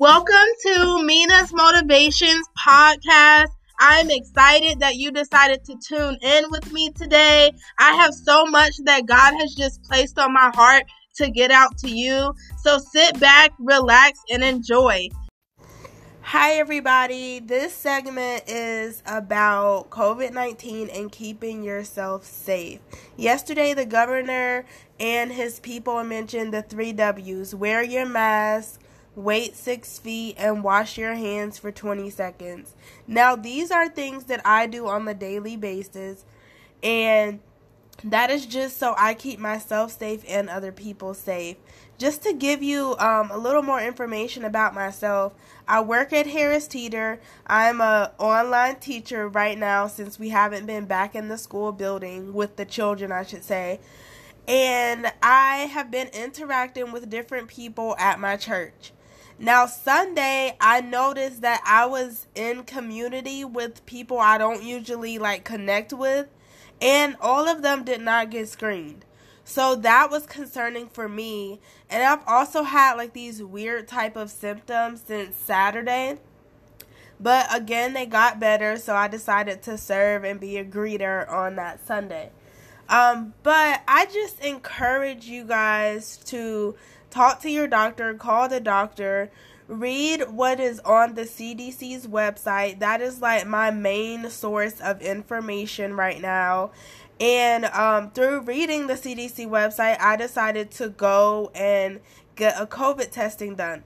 Welcome to Mina's Motivations Podcast. I'm excited that you decided to tune in with me today. I have so much that God has just placed on my heart to get out to you. So sit back, relax, and enjoy. Hi, everybody. This segment is about COVID 19 and keeping yourself safe. Yesterday, the governor and his people mentioned the three W's wear your mask, wait six feet, and wash your hands for 20 seconds. Now, these are things that I do on the daily basis, and that is just so I keep myself safe and other people safe. Just to give you um, a little more information about myself, I work at Harris Teeter. I'm a online teacher right now since we haven't been back in the school building with the children, I should say. And I have been interacting with different people at my church. Now, Sunday, I noticed that I was in community with people I don't usually like connect with, and all of them did not get screened. So that was concerning for me. And I've also had like these weird type of symptoms since Saturday. But again, they got better, so I decided to serve and be a greeter on that Sunday. Um, but I just encourage you guys to talk to your doctor, call the doctor, read what is on the CDC's website. That is like my main source of information right now. And um, through reading the CDC website, I decided to go and get a COVID testing done.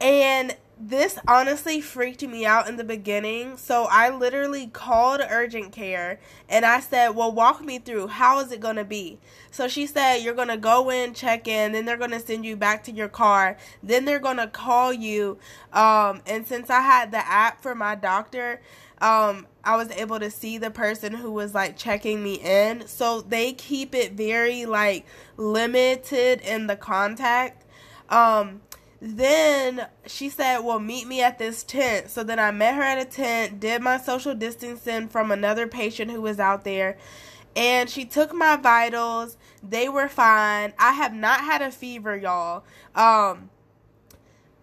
And this honestly freaked me out in the beginning. So I literally called urgent care and I said, Well, walk me through. How is it going to be? So she said, You're going to go in, check in, then they're going to send you back to your car. Then they're going to call you. Um, and since I had the app for my doctor, um, I was able to see the person who was like checking me in. So they keep it very like limited in the contact. Um, then she said, Well, meet me at this tent. So then I met her at a tent, did my social distancing from another patient who was out there, and she took my vitals. They were fine. I have not had a fever, y'all. Um,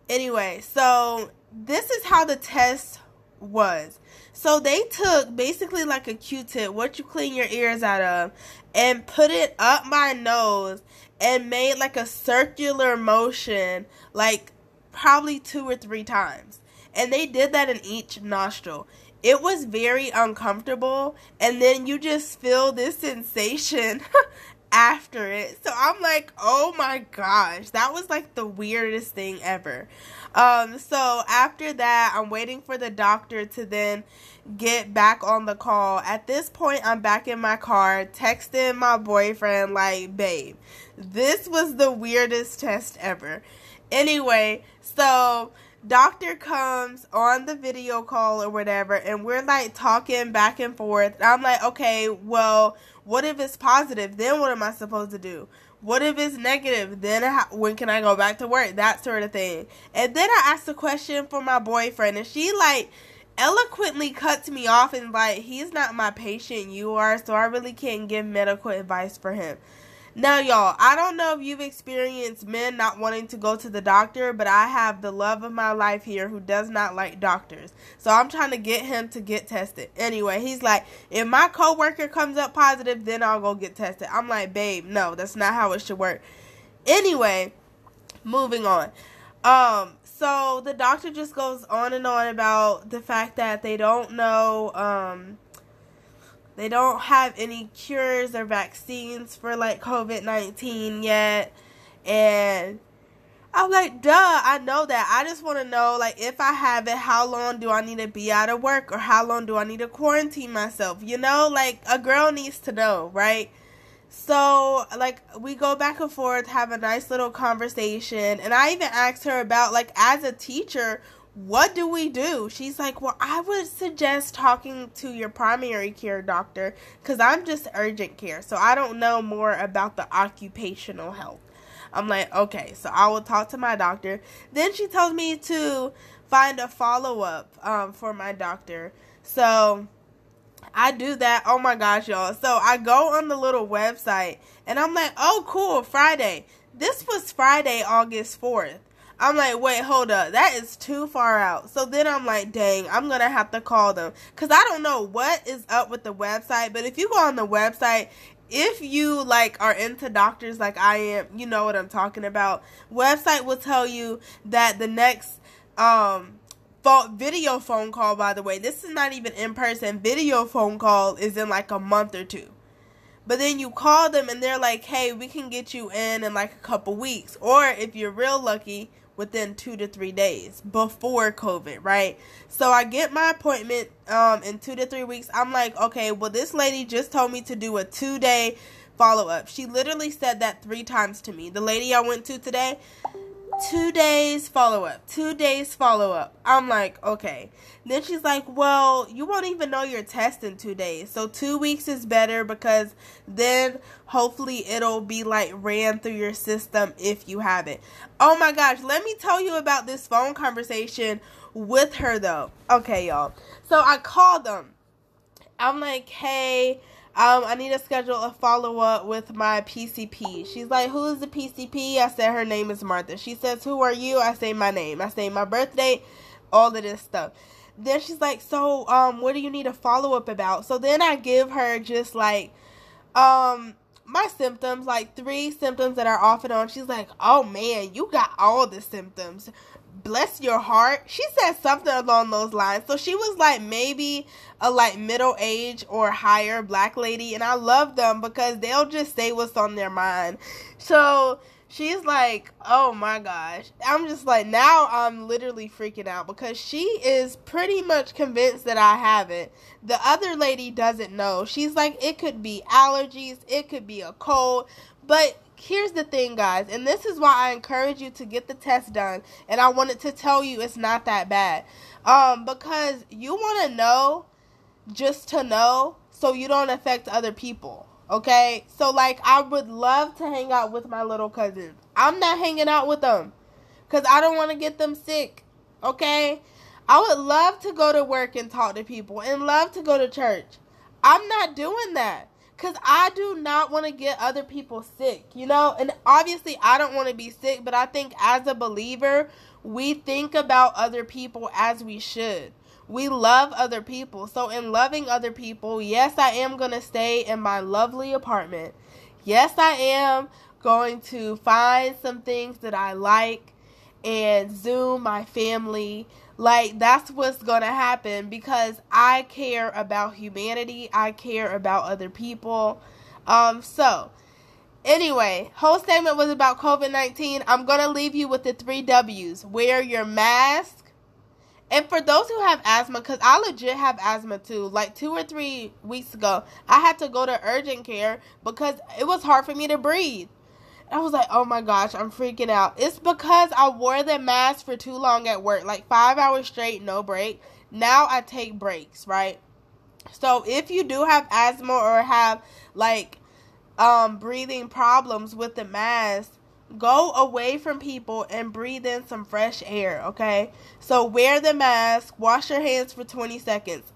anyway, so this is how the test was. So they took basically like a Q-tip, what you clean your ears out of, and put it up my nose and made like a circular motion, like probably two or three times. And they did that in each nostril. It was very uncomfortable, and then you just feel this sensation after it. So I'm like, oh my gosh, that was like the weirdest thing ever. Um, so after that, I'm waiting for the doctor to then get back on the call. At this point, I'm back in my car texting my boyfriend, like, babe, this was the weirdest test ever. Anyway, so doctor comes on the video call or whatever, and we're like talking back and forth. I'm like, okay, well, what if it's positive? Then what am I supposed to do? What if it's negative? Then when can I go back to work? That sort of thing. And then I asked a question for my boyfriend, and she like eloquently cuts me off and like he's not my patient, you are, so I really can't give medical advice for him. Now, y'all, I don't know if you've experienced men not wanting to go to the doctor, but I have the love of my life here who does not like doctors. So I'm trying to get him to get tested. Anyway, he's like, if my coworker comes up positive, then I'll go get tested. I'm like, babe, no, that's not how it should work. Anyway, moving on. Um, so the doctor just goes on and on about the fact that they don't know, um, they don't have any cures or vaccines for like COVID 19 yet. And I'm like, duh, I know that. I just want to know, like, if I have it, how long do I need to be out of work or how long do I need to quarantine myself? You know, like, a girl needs to know, right? So, like, we go back and forth, have a nice little conversation. And I even asked her about, like, as a teacher, what do we do? She's like, well, I would suggest talking to your primary care doctor because I'm just urgent care. So I don't know more about the occupational health. I'm like, okay, so I will talk to my doctor. Then she tells me to find a follow up um, for my doctor. So I do that. Oh my gosh, y'all. So I go on the little website and I'm like, oh, cool, Friday. This was Friday, August 4th. I'm like, wait, hold up. That is too far out. So then I'm like, dang, I'm going to have to call them. Because I don't know what is up with the website. But if you go on the website, if you like are into doctors like I am, you know what I'm talking about. Website will tell you that the next um video phone call by the way, this is not even in person. Video phone call is in like a month or two. But then you call them and they're like, "Hey, we can get you in in like a couple weeks." Or if you're real lucky, within two to three days before COVID, right? So I get my appointment um, in two to three weeks. I'm like, okay, well, this lady just told me to do a two day follow up. She literally said that three times to me. The lady I went to today, two days follow up, two days follow up. I'm like, okay. Then she's like, well, you won't even know your test in two days. So two weeks is better because then hopefully it'll be like ran through your system if you have it. Oh my gosh, let me tell you about this phone conversation with her though. Okay, y'all. So I called them. I'm like, hey, um, I need to schedule a follow up with my PCP. She's like, Who is the PCP? I said, Her name is Martha. She says, Who are you? I say, My name. I say, My birth date, all of this stuff. Then she's like, So, um, what do you need a follow up about? So then I give her just like, um, my symptoms, like three symptoms that are off and on. She's like, Oh man, you got all the symptoms bless your heart. She said something along those lines. So she was like maybe a like middle age or higher black lady and I love them because they'll just say what's on their mind. So she's like, "Oh my gosh." I'm just like now I'm literally freaking out because she is pretty much convinced that I have it. The other lady doesn't know. She's like, "It could be allergies, it could be a cold." But here's the thing, guys, and this is why I encourage you to get the test done. And I wanted to tell you it's not that bad. Um, because you want to know just to know so you don't affect other people. Okay? So, like, I would love to hang out with my little cousins. I'm not hanging out with them because I don't want to get them sick. Okay? I would love to go to work and talk to people and love to go to church. I'm not doing that. Cause I do not want to get other people sick, you know? And obviously I don't want to be sick, but I think as a believer, we think about other people as we should. We love other people. So in loving other people, yes, I am going to stay in my lovely apartment. Yes, I am going to find some things that I like and Zoom my family like that's what's going to happen because I care about humanity. I care about other people. Um so anyway, whole segment was about COVID-19. I'm going to leave you with the 3 Ws. Wear your mask. And for those who have asthma, because I legit have asthma too, like two or three weeks ago, I had to go to urgent care because it was hard for me to breathe. I was like, oh my gosh, I'm freaking out. It's because I wore the mask for too long at work, like five hours straight, no break. Now I take breaks, right? So if you do have asthma or have like um, breathing problems with the mask, go away from people and breathe in some fresh air, okay? So wear the mask, wash your hands for 20 seconds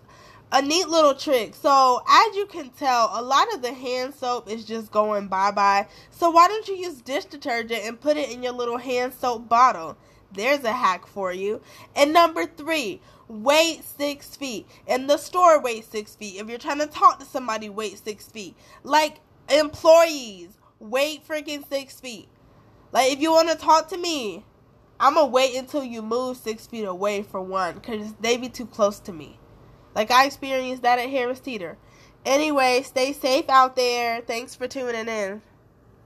a neat little trick. So, as you can tell, a lot of the hand soap is just going bye bye. So, why don't you use dish detergent and put it in your little hand soap bottle? There's a hack for you. And number three, wait six feet. In the store, wait six feet. If you're trying to talk to somebody, wait six feet. Like employees, wait freaking six feet. Like if you want to talk to me, I'm gonna wait until you move six feet away for one, because they be too close to me. Like I experienced that at Harris Teeter. Anyway, stay safe out there. Thanks for tuning in.